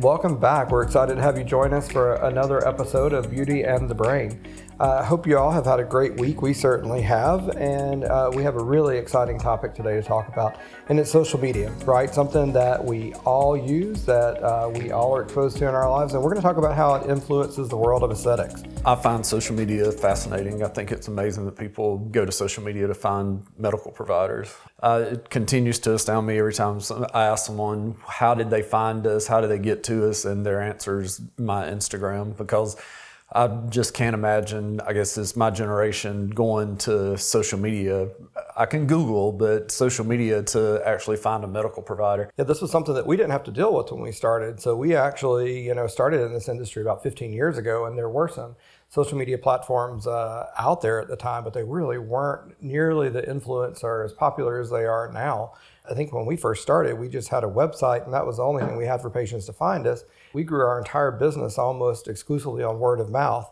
welcome back. We're excited to have you join us for another episode of Beauty and the Brain. I uh, hope you all have had a great week. We certainly have. And uh, we have a really exciting topic today to talk about, and it's social media, right? Something that we all use, that uh, we all are exposed to in our lives. And we're going to talk about how it influences the world of aesthetics. I find social media fascinating. I think it's amazing that people go to social media to find medical providers. Uh, it continues to astound me every time I ask someone, How did they find us? How did they get to us? And their answer is my Instagram because I just can't imagine, I guess it's my generation going to social media. I can Google, but social media to actually find a medical provider. Yeah, this was something that we didn't have to deal with when we started. So we actually, you know, started in this industry about 15 years ago, and there were some social media platforms uh, out there at the time, but they really weren't nearly the influence or as popular as they are now. I think when we first started, we just had a website, and that was the only thing we had for patients to find us. We grew our entire business almost exclusively on word of mouth.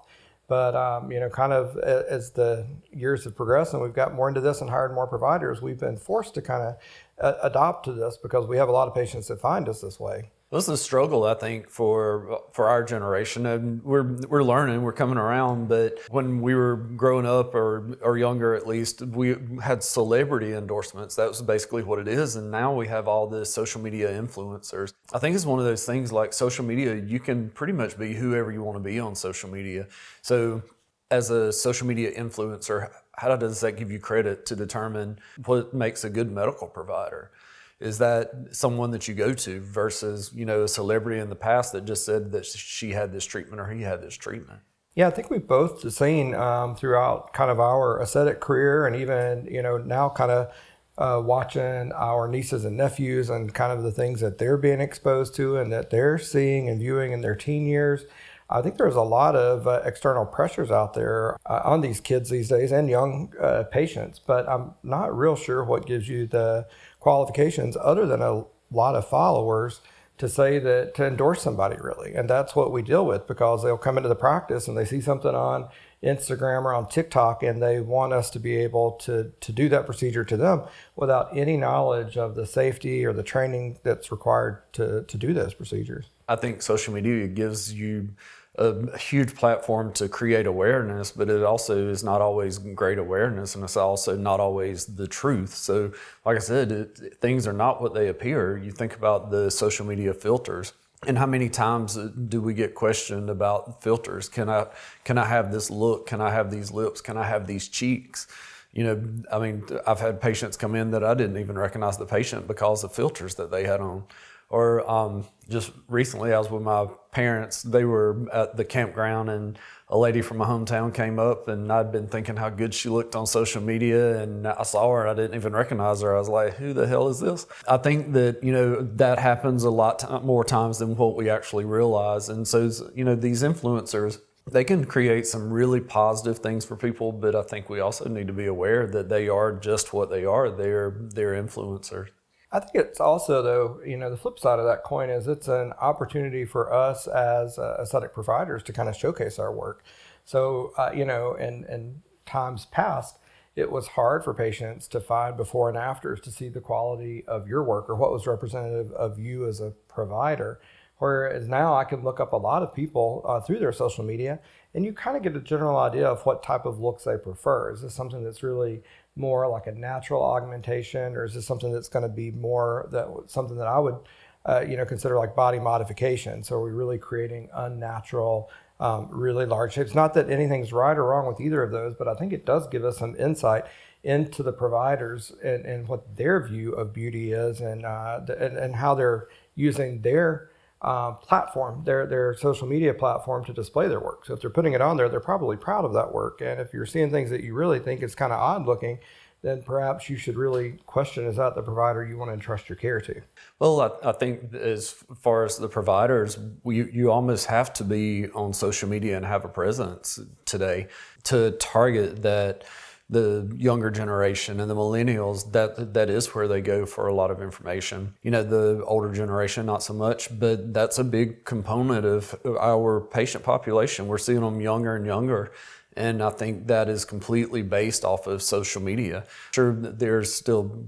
But um, you know, kind of as the years have progressed and we've got more into this and hired more providers, we've been forced to kind of uh, adopt to this because we have a lot of patients that find us this way. This is a struggle, I think, for for our generation, and we're we're learning, we're coming around. But when we were growing up, or or younger at least, we had celebrity endorsements. That was basically what it is. And now we have all the social media influencers. I think it's one of those things like social media. You can pretty much be whoever you want to be on social media. So, as a social media influencer, how does that give you credit to determine what makes a good medical provider? Is that someone that you go to versus you know a celebrity in the past that just said that she had this treatment or he had this treatment? Yeah i think we've both seen um, throughout kind of our aesthetic career and even you know now kind of uh, watching our nieces and nephews and kind of the things that they're being exposed to and that they're seeing and viewing in their teen years I think there's a lot of uh, external pressures out there uh, on these kids these days and young uh, patients, but I'm not real sure what gives you the qualifications other than a lot of followers to say that to endorse somebody really. And that's what we deal with because they'll come into the practice and they see something on instagram or on tiktok and they want us to be able to to do that procedure to them without any knowledge of the safety or the training that's required to to do those procedures. I think social media gives you a huge platform to create awareness, but it also is not always great awareness, and it's also not always the truth. So, like I said, it, things are not what they appear. You think about the social media filters, and how many times do we get questioned about filters? Can I can I have this look? Can I have these lips? Can I have these cheeks? You know, I mean, I've had patients come in that I didn't even recognize the patient because of filters that they had on. Or um, just recently, I was with my parents. They were at the campground, and a lady from my hometown came up, and I'd been thinking how good she looked on social media, and I saw her. I didn't even recognize her. I was like, "Who the hell is this?" I think that you know that happens a lot t- more times than what we actually realize, and so you know these influencers they can create some really positive things for people, but I think we also need to be aware that they are just what they are. They're they're influencers. I think it's also, though, you know, the flip side of that coin is it's an opportunity for us as uh, aesthetic providers to kind of showcase our work. So, uh, you know, in, in times past, it was hard for patients to find before and afters to see the quality of your work or what was representative of you as a provider. Whereas now I can look up a lot of people uh, through their social media and you kind of get a general idea of what type of looks they prefer. Is this something that's really more like a natural augmentation, or is this something that's going to be more that something that I would, uh, you know, consider like body modification? So are we really creating unnatural, um, really large shapes? Not that anything's right or wrong with either of those, but I think it does give us some insight into the providers and, and what their view of beauty is, and, uh, and and how they're using their uh, platform, their their social media platform to display their work. So if they're putting it on there, they're probably proud of that work. And if you're seeing things that you really think is kind of odd looking, then perhaps you should really question is that the provider you want to entrust your care to? Well, I, I think as far as the providers, you, you almost have to be on social media and have a presence today to target that the younger generation and the millennials that that is where they go for a lot of information you know the older generation not so much but that's a big component of our patient population we're seeing them younger and younger And I think that is completely based off of social media. Sure, there's still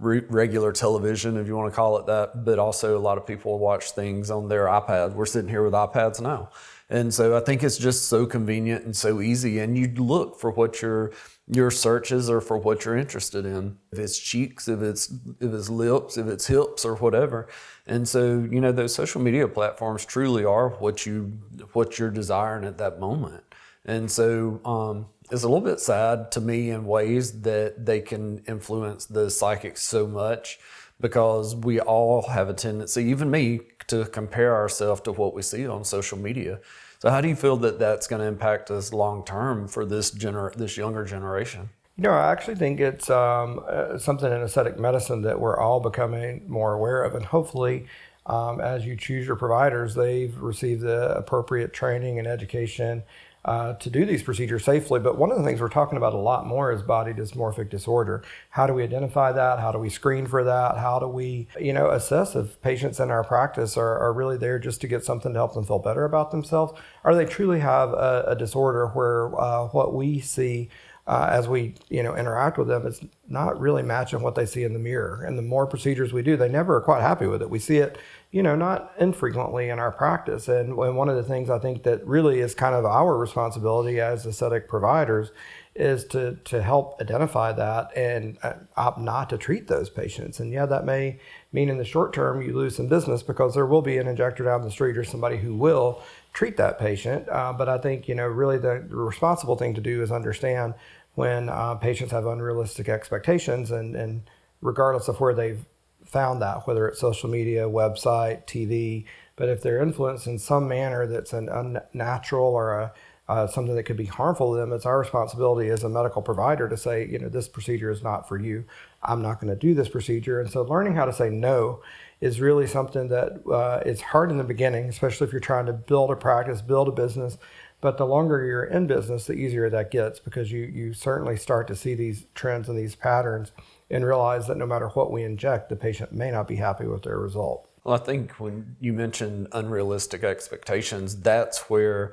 re- regular television, if you want to call it that, but also a lot of people watch things on their iPad. We're sitting here with iPads now. And so I think it's just so convenient and so easy. And you look for what your your searches are for what you're interested in. If it's cheeks, if it's if it's lips, if it's hips or whatever. And so, you know, those social media platforms truly are what you what you're desiring at that moment. And so um, it's a little bit sad to me in ways that they can influence the psychics so much because we all have a tendency, even me, to compare ourselves to what we see on social media. So, how do you feel that that's going to impact us long term for this gener- this younger generation? You know, I actually think it's um, uh, something in aesthetic medicine that we're all becoming more aware of, and hopefully, um, as you choose your providers, they've received the appropriate training and education uh, to do these procedures safely. But one of the things we're talking about a lot more is body dysmorphic disorder. How do we identify that? How do we screen for that? How do we, you know, assess if patients in our practice are, are really there just to get something to help them feel better about themselves? Or they truly have a, a disorder where uh, what we see uh, as we you know interact with them it's not really matching what they see in the mirror and the more procedures we do they never are quite happy with it we see it you know, not infrequently in our practice. And, and one of the things I think that really is kind of our responsibility as aesthetic providers is to, to help identify that and uh, opt not to treat those patients. And yeah, that may mean in the short term you lose some business because there will be an injector down the street or somebody who will treat that patient. Uh, but I think, you know, really the responsible thing to do is understand when uh, patients have unrealistic expectations and, and regardless of where they've found that, whether it's social media, website, TV. But if they're influenced in some manner that's an unnatural or a, uh, something that could be harmful to them, it's our responsibility as a medical provider to say, you know, this procedure is not for you. I'm not going to do this procedure. And so learning how to say no is really something that uh, is hard in the beginning, especially if you're trying to build a practice, build a business. But the longer you're in business, the easier that gets because you, you certainly start to see these trends and these patterns and realize that no matter what we inject, the patient may not be happy with their result. Well, I think when you mentioned unrealistic expectations, that's where,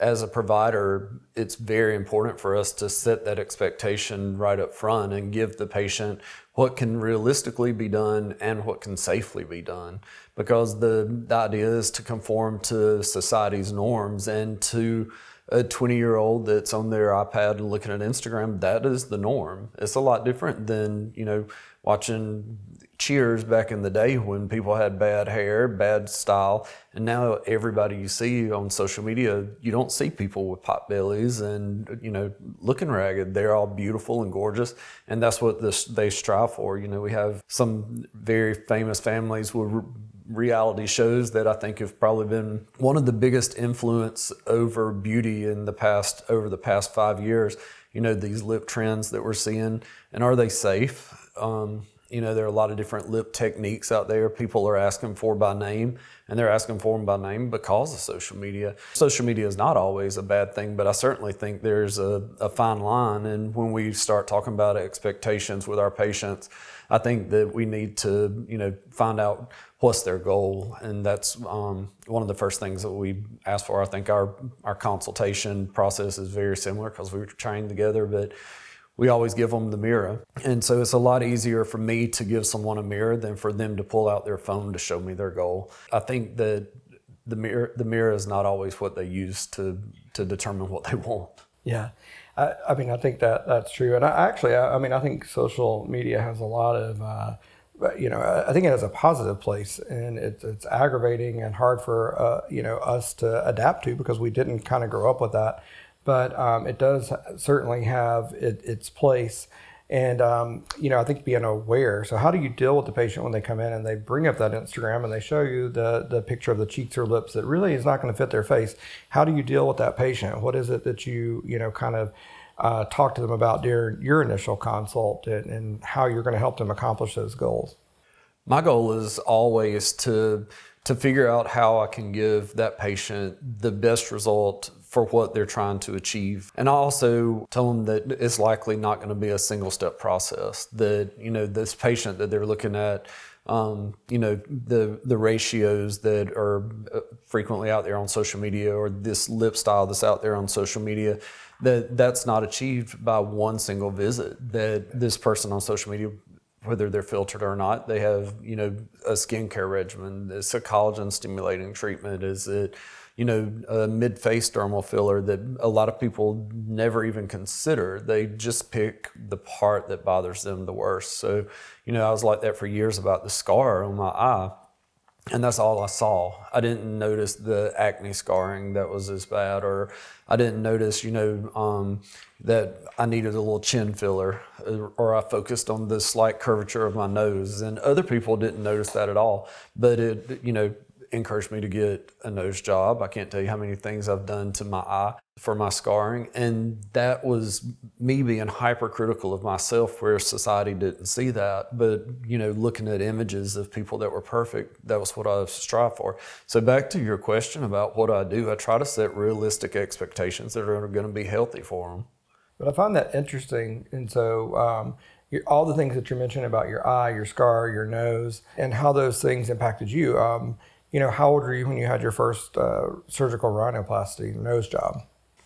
as a provider, it's very important for us to set that expectation right up front and give the patient what can realistically be done and what can safely be done. Because the, the idea is to conform to society's norms and to a 20 year old that's on their iPad and looking at Instagram, that is the norm. It's a lot different than, you know, watching cheers back in the day when people had bad hair, bad style. And now everybody you see on social media, you don't see people with pot bellies and, you know, looking ragged. They're all beautiful and gorgeous. And that's what this, they strive for. You know, we have some very famous families with reality shows that I think have probably been one of the biggest influence over beauty in the past over the past five years. You know these lip trends that we're seeing, and are they safe? Um, you know there are a lot of different lip techniques out there. People are asking for by name, and they're asking for them by name because of social media. Social media is not always a bad thing, but I certainly think there's a, a fine line. And when we start talking about expectations with our patients, I think that we need to, you know, find out what's their goal, and that's um, one of the first things that we ask for. I think our our consultation process is very similar because we were trained together, but we always give them the mirror. And so it's a lot easier for me to give someone a mirror than for them to pull out their phone to show me their goal. I think that the mirror the mirror is not always what they use to to determine what they want. Yeah. I, I mean, I think that that's true. And I actually, I, I mean, I think social media has a lot of, uh, you know, I think it has a positive place, and it's it's aggravating and hard for uh, you know us to adapt to because we didn't kind of grow up with that. But um, it does certainly have it, its place, and um, you know, I think being aware. So, how do you deal with the patient when they come in and they bring up that Instagram and they show you the the picture of the cheeks or lips that really is not going to fit their face? How do you deal with that patient? What is it that you you know kind of uh, talk to them about during your initial consult and, and how you're going to help them accomplish those goals? My goal is always to to figure out how I can give that patient the best result for what they're trying to achieve. And I also tell them that it's likely not going to be a single step process. That, you know, this patient that they're looking at um, you know the the ratios that are uh, frequently out there on social media or this lip style that's out there on social media that that's not achieved by one single visit that this person on social media whether they're filtered or not they have you know a skincare regimen it's a collagen stimulating treatment is it you know a mid face dermal filler that a lot of people never even consider they just pick the part that bothers them the worst so you know i was like that for years about the scar on my eye and that's all I saw. I didn't notice the acne scarring that was as bad, or I didn't notice, you know, um, that I needed a little chin filler, or I focused on the slight curvature of my nose, and other people didn't notice that at all. But it, you know, encouraged me to get a nose job. I can't tell you how many things I've done to my eye for my scarring. And that was me being hypercritical of myself where society didn't see that. But, you know, looking at images of people that were perfect, that was what I strive for. So back to your question about what I do, I try to set realistic expectations that are going to be healthy for them. But I find that interesting. And so, um, all the things that you mentioned about your eye, your scar, your nose, and how those things impacted you. Um, you know, how old were you when you had your first uh, surgical rhinoplasty nose job?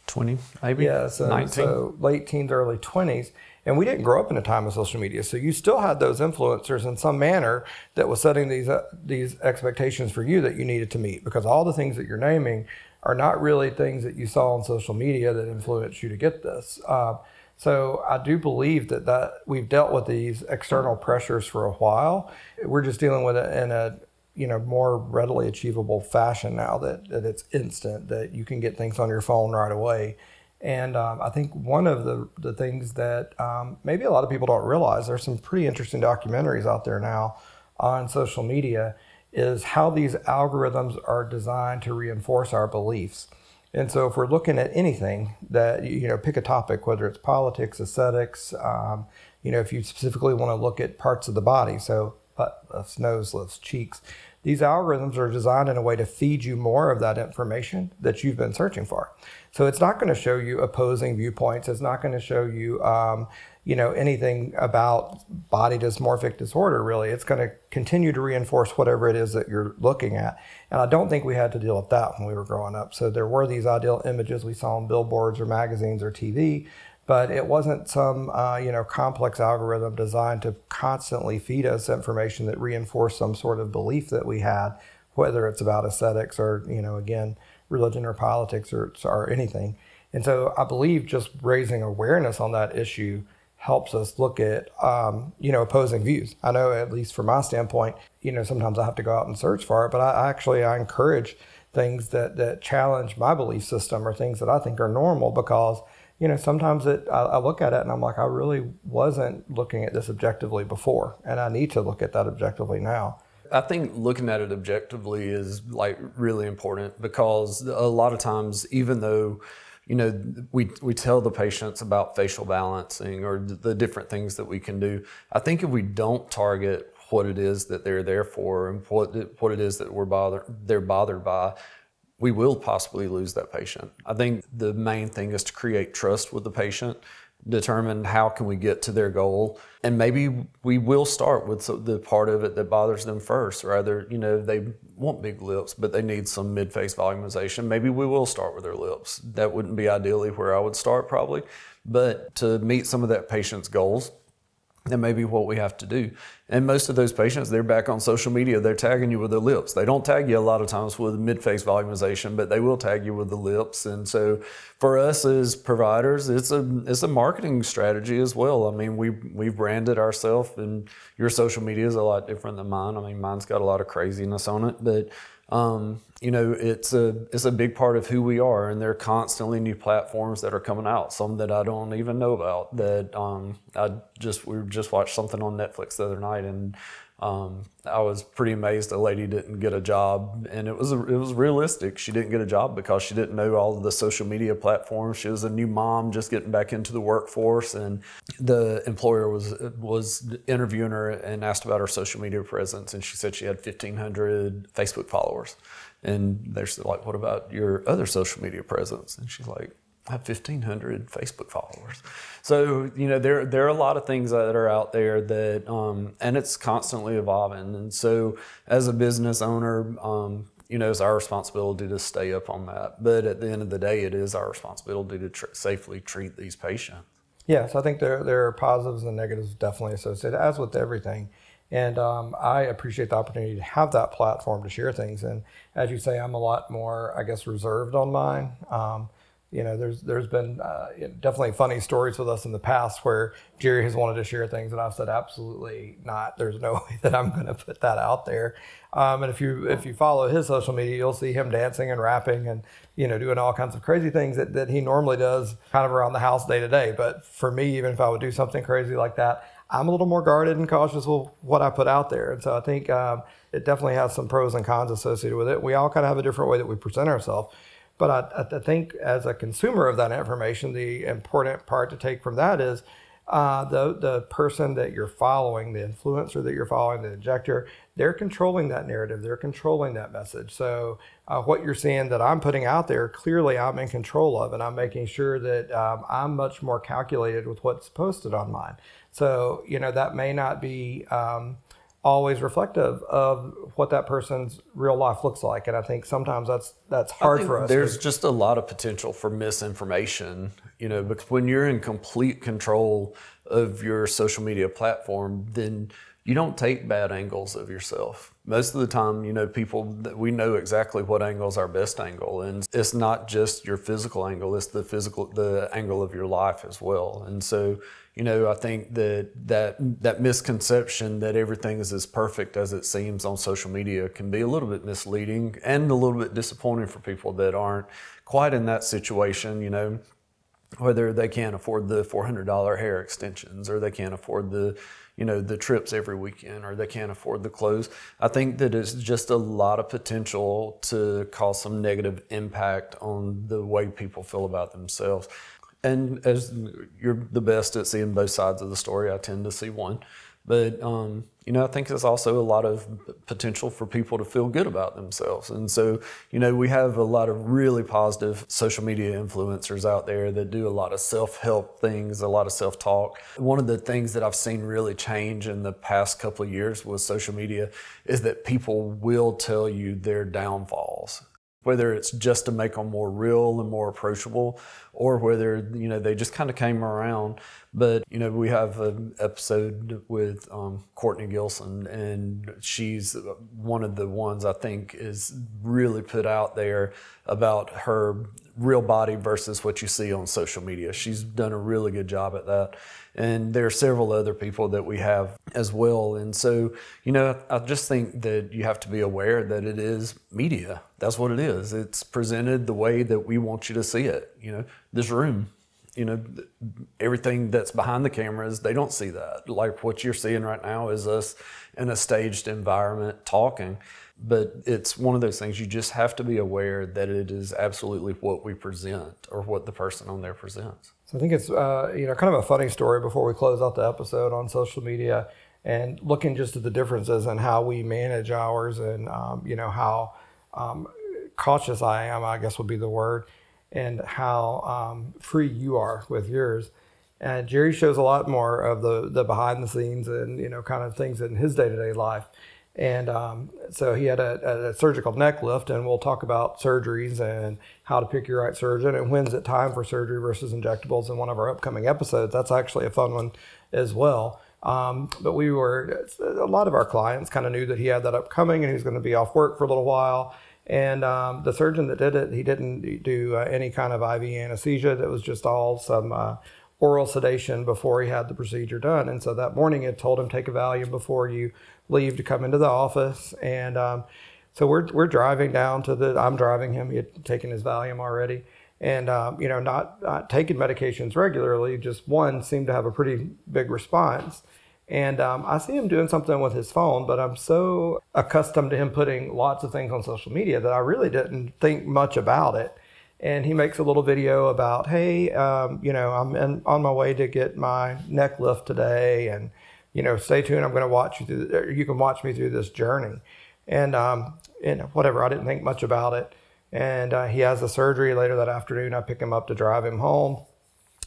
20, maybe? Yeah, so, 19. so late teens, early 20s. And we didn't grow up in a time of social media. So you still had those influencers in some manner that was setting these, uh, these expectations for you that you needed to meet because all the things that you're naming are not really things that you saw on social media that influenced you to get this. Uh, so I do believe that, that we've dealt with these external pressures for a while. We're just dealing with it in a you know more readily achievable fashion now that, that it's instant that you can get things on your phone right away. And um, i think one of the, the things that um, maybe a lot of people don't realize there's some pretty interesting documentaries out there now on social media is how these algorithms are designed to reinforce our beliefs. And so if we're looking at anything that you know pick a topic whether it's politics aesthetics um, you know if you specifically want to look at parts of the body so butt lifts nose lifts cheeks these algorithms are designed in a way to feed you more of that information that you've been searching for. So it's not going to show you opposing viewpoints. It's not going to show you, um, you know, anything about body dysmorphic disorder. Really, it's going to continue to reinforce whatever it is that you're looking at. And I don't think we had to deal with that when we were growing up. So there were these ideal images we saw on billboards or magazines or TV, but it wasn't some uh, you know complex algorithm designed to constantly feed us information that reinforced some sort of belief that we had, whether it's about aesthetics or you know again religion or politics or or anything. And so I believe just raising awareness on that issue helps us look at um, you know opposing views. I know at least from my standpoint, you know sometimes I have to go out and search for it, but I, actually I encourage things that that challenge my belief system or things that I think are normal because you know, sometimes it, I, I, look at it and I'm like, I really wasn't looking at this objectively before, and I need to look at that objectively now. I think looking at it objectively is like really important because a lot of times, even though you know we we tell the patients about facial balancing or the different things that we can do, I think if we don't target what it is that they're there for and what what it is that we're bothered they're bothered by, we will possibly lose that patient. I think the main thing is to create trust with the patient, determine how can we get to their goal, and maybe we will start with the part of it that bothers them first. Rather, you know, they want big lips, but they need some mid-face volumization. Maybe we will start with their lips. That wouldn't be ideally where I would start probably, but to meet some of that patient's goals, that may be what we have to do. And most of those patients, they're back on social media. They're tagging you with their lips. They don't tag you a lot of times with mid-face volumization, but they will tag you with the lips. And so, for us as providers, it's a it's a marketing strategy as well. I mean, we we branded ourselves, and your social media is a lot different than mine. I mean, mine's got a lot of craziness on it, but um, you know, it's a it's a big part of who we are, and there are constantly new platforms that are coming out. Some that I don't even know about. That um, I just we just watched something on Netflix the other night, and um, I was pretty amazed a lady didn't get a job, and it was it was realistic. She didn't get a job because she didn't know all of the social media platforms. She was a new mom, just getting back into the workforce, and the employer was was interviewing her and asked about her social media presence, and she said she had fifteen hundred Facebook followers, and they're like, "What about your other social media presence?" And she's like, I have 1,500 Facebook followers. So, you know, there, there are a lot of things that are out there that, um, and it's constantly evolving. And so, as a business owner, um, you know, it's our responsibility to stay up on that. But at the end of the day, it is our responsibility to tr- safely treat these patients. Yes, I think there, there are positives and negatives definitely associated, as with everything. And um, I appreciate the opportunity to have that platform to share things. And as you say, I'm a lot more, I guess, reserved on mine. Um, you know, there's there's been uh, definitely funny stories with us in the past where Jerry has wanted to share things, and I've said absolutely not. There's no way that I'm going to put that out there. Um, and if you if you follow his social media, you'll see him dancing and rapping and you know doing all kinds of crazy things that, that he normally does kind of around the house day to day. But for me, even if I would do something crazy like that, I'm a little more guarded and cautious with what I put out there. And so I think um, it definitely has some pros and cons associated with it. We all kind of have a different way that we present ourselves. But I, I, think as a consumer of that information, the important part to take from that is uh, the the person that you're following, the influencer that you're following, the injector, they're controlling that narrative. They're controlling that message. So uh, what you're seeing that I'm putting out there, clearly I'm in control of, and I'm making sure that um, I'm much more calculated with what's posted on mine. So you know that may not be. Um, always reflective of what that person's real life looks like. And i think sometimes that's that's hard for us there's just a lot of potential for misinformation you know because when you're in complete control of your social media platform then you don't take bad angles of yourself most of the time you know people we know exactly what angle is our best angle and it's not just your physical angle it's the physical the angle of your life as well and so you know, I think that that that misconception that everything is as perfect as it seems on social media can be a little bit misleading and a little bit disappointing for people that aren't quite in that situation. You know, whether they can't afford the $400 hair extensions or they can't afford the you know the trips every weekend or they can't afford the clothes i think that it's just a lot of potential to cause some negative impact on the way people feel about themselves and as you're the best at seeing both sides of the story, I tend to see one. But um, you know, I think there's also a lot of potential for people to feel good about themselves. And so, you know, we have a lot of really positive social media influencers out there that do a lot of self-help things, a lot of self-talk. One of the things that I've seen really change in the past couple of years with social media is that people will tell you their downfalls whether it's just to make them more real and more approachable or whether you know they just kind of came around but you know we have an episode with um, courtney gilson and she's one of the ones i think is really put out there about her real body versus what you see on social media she's done a really good job at that and there are several other people that we have as well. And so, you know, I just think that you have to be aware that it is media. That's what it is. It's presented the way that we want you to see it. You know, this room, you know, everything that's behind the cameras, they don't see that. Like what you're seeing right now is us in a staged environment talking. But it's one of those things you just have to be aware that it is absolutely what we present or what the person on there presents. So I think it's uh, you know kind of a funny story before we close out the episode on social media and looking just at the differences and how we manage ours and um, you know how um, cautious I am, I guess would be the word, and how um, free you are with yours. And Jerry shows a lot more of the the behind the scenes and you know kind of things in his day to day life. And um, so he had a, a, surgical neck lift, and we'll talk about surgeries and how to pick your right surgeon and when's it time for surgery versus injectables in one of our upcoming episodes. That's actually a fun one as well. Um, but we were, a lot of our clients kind of knew that he had that upcoming and he was going to be off work for a little while. And um, the surgeon that did it, he didn't do uh, any kind of IV anesthesia. That was just all some uh, oral sedation before he had the procedure done. And so that morning, it told him take a Valium before you leave to come into the office. And um, so we're, we're driving down to the, I'm driving him, he had taken his Valium already. And, um, you know, not, not taking medications regularly, just one seemed to have a pretty big response. And um, I see him doing something with his phone, but I'm so accustomed to him putting lots of things on social media that I really didn't think much about it. And he makes a little video about, hey, um, you know, I'm in, on my way to get my neck lift today, and you know, stay tuned. I'm going to watch you through. The, you can watch me through this journey, and um, and whatever. I didn't think much about it, and uh, he has a surgery later that afternoon. I pick him up to drive him home.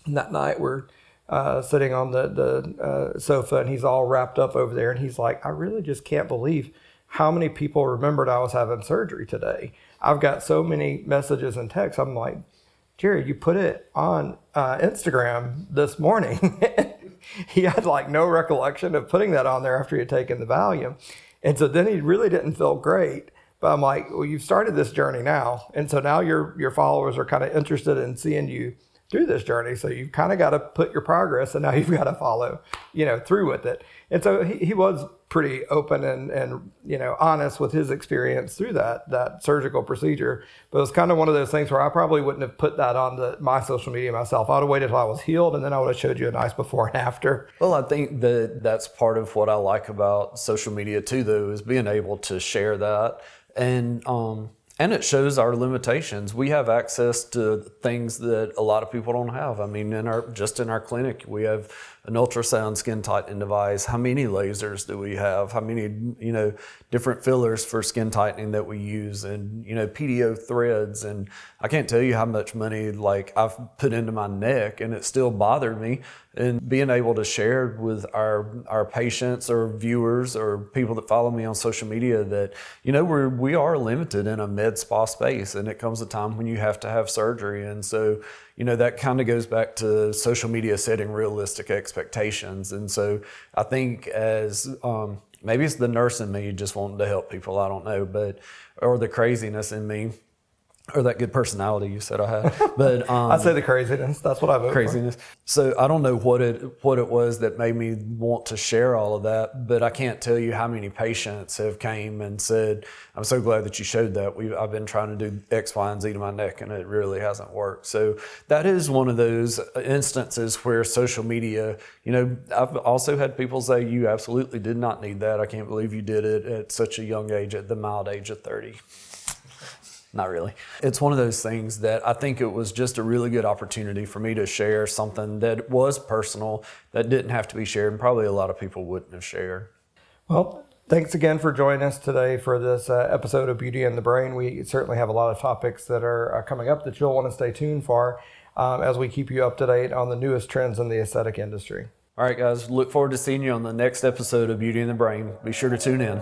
And that night we're uh, sitting on the the uh, sofa, and he's all wrapped up over there, and he's like, "I really just can't believe." How many people remembered I was having surgery today? I've got so many messages and texts. I'm like, Jerry, you put it on uh, Instagram this morning. he had like no recollection of putting that on there after he had taken the Valium. And so then he really didn't feel great. But I'm like, well, you've started this journey now. And so now your, your followers are kind of interested in seeing you through this journey. So you've kind of got to put your progress and now you've got to follow, you know, through with it. And so he, he was pretty open and, and, you know, honest with his experience through that, that surgical procedure. But it was kind of one of those things where I probably wouldn't have put that on the, my social media myself. I would have waited till I was healed and then I would have showed you a nice before and after. Well, I think that that's part of what I like about social media too, though, is being able to share that. And, um, and it shows our limitations. We have access to things that a lot of people don't have. I mean, in our just in our clinic, we have an ultrasound skin tightening device. How many lasers do we have? How many you know different fillers for skin tightening that we use, and you know PDO threads. And I can't tell you how much money like I've put into my neck, and it still bothered me. And being able to share with our our patients or viewers or people that follow me on social media that you know we're we are limited in a med spa space, and it comes a time when you have to have surgery, and so you know that kind of goes back to social media setting realistic expectations. And so i think as um, maybe it's the nurse in me just wanting to help people i don't know but or the craziness in me or that good personality you said I had. But um, I say the craziness. That's what I vote craziness. For. So I don't know what it what it was that made me want to share all of that, but I can't tell you how many patients have came and said, "I'm so glad that you showed that. We I've been trying to do X, Y, and Z to my neck, and it really hasn't worked." So that is one of those instances where social media. You know, I've also had people say, "You absolutely did not need that. I can't believe you did it at such a young age, at the mild age of 30." Not really. It's one of those things that I think it was just a really good opportunity for me to share something that was personal that didn't have to be shared and probably a lot of people wouldn't have shared. Well, thanks again for joining us today for this uh, episode of Beauty and the Brain. We certainly have a lot of topics that are uh, coming up that you'll want to stay tuned for um, as we keep you up to date on the newest trends in the aesthetic industry. All right, guys, look forward to seeing you on the next episode of Beauty and the Brain. Be sure to tune in.